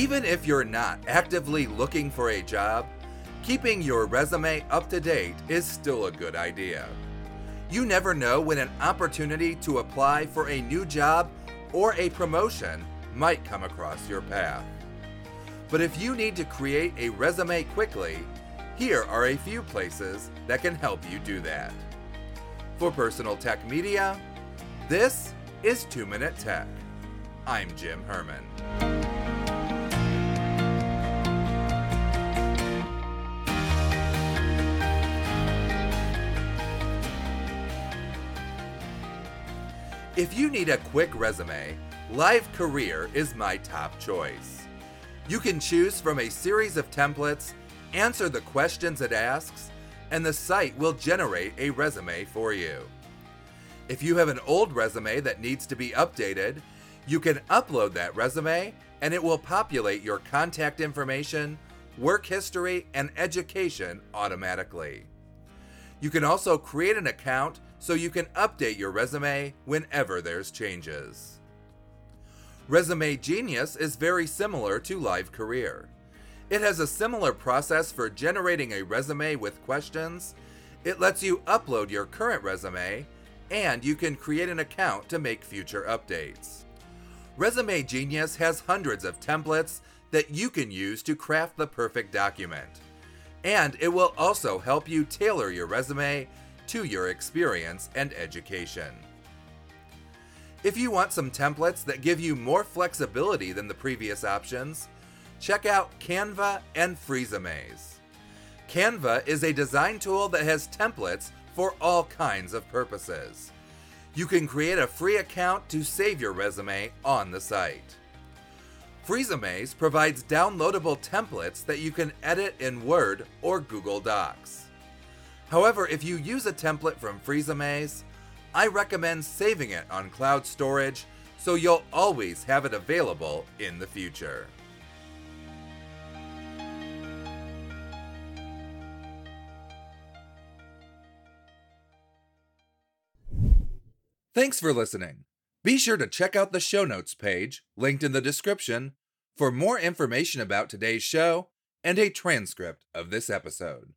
Even if you're not actively looking for a job, keeping your resume up to date is still a good idea. You never know when an opportunity to apply for a new job or a promotion might come across your path. But if you need to create a resume quickly, here are a few places that can help you do that. For Personal Tech Media, this is 2 Minute Tech. I'm Jim Herman. If you need a quick resume, Live Career is my top choice. You can choose from a series of templates, answer the questions it asks, and the site will generate a resume for you. If you have an old resume that needs to be updated, you can upload that resume and it will populate your contact information, work history, and education automatically. You can also create an account so you can update your resume whenever there's changes. Resume Genius is very similar to Live Career. It has a similar process for generating a resume with questions. It lets you upload your current resume, and you can create an account to make future updates. Resume Genius has hundreds of templates that you can use to craft the perfect document. And it will also help you tailor your resume to your experience and education. If you want some templates that give you more flexibility than the previous options, check out Canva and Freesumes. Canva is a design tool that has templates for all kinds of purposes. You can create a free account to save your resume on the site. Freesumes provides downloadable templates that you can edit in Word or Google Docs. However, if you use a template from Freesumes, I recommend saving it on cloud storage so you'll always have it available in the future. Thanks for listening. Be sure to check out the show notes page, linked in the description, for more information about today's show and a transcript of this episode.